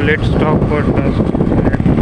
let's talk for task.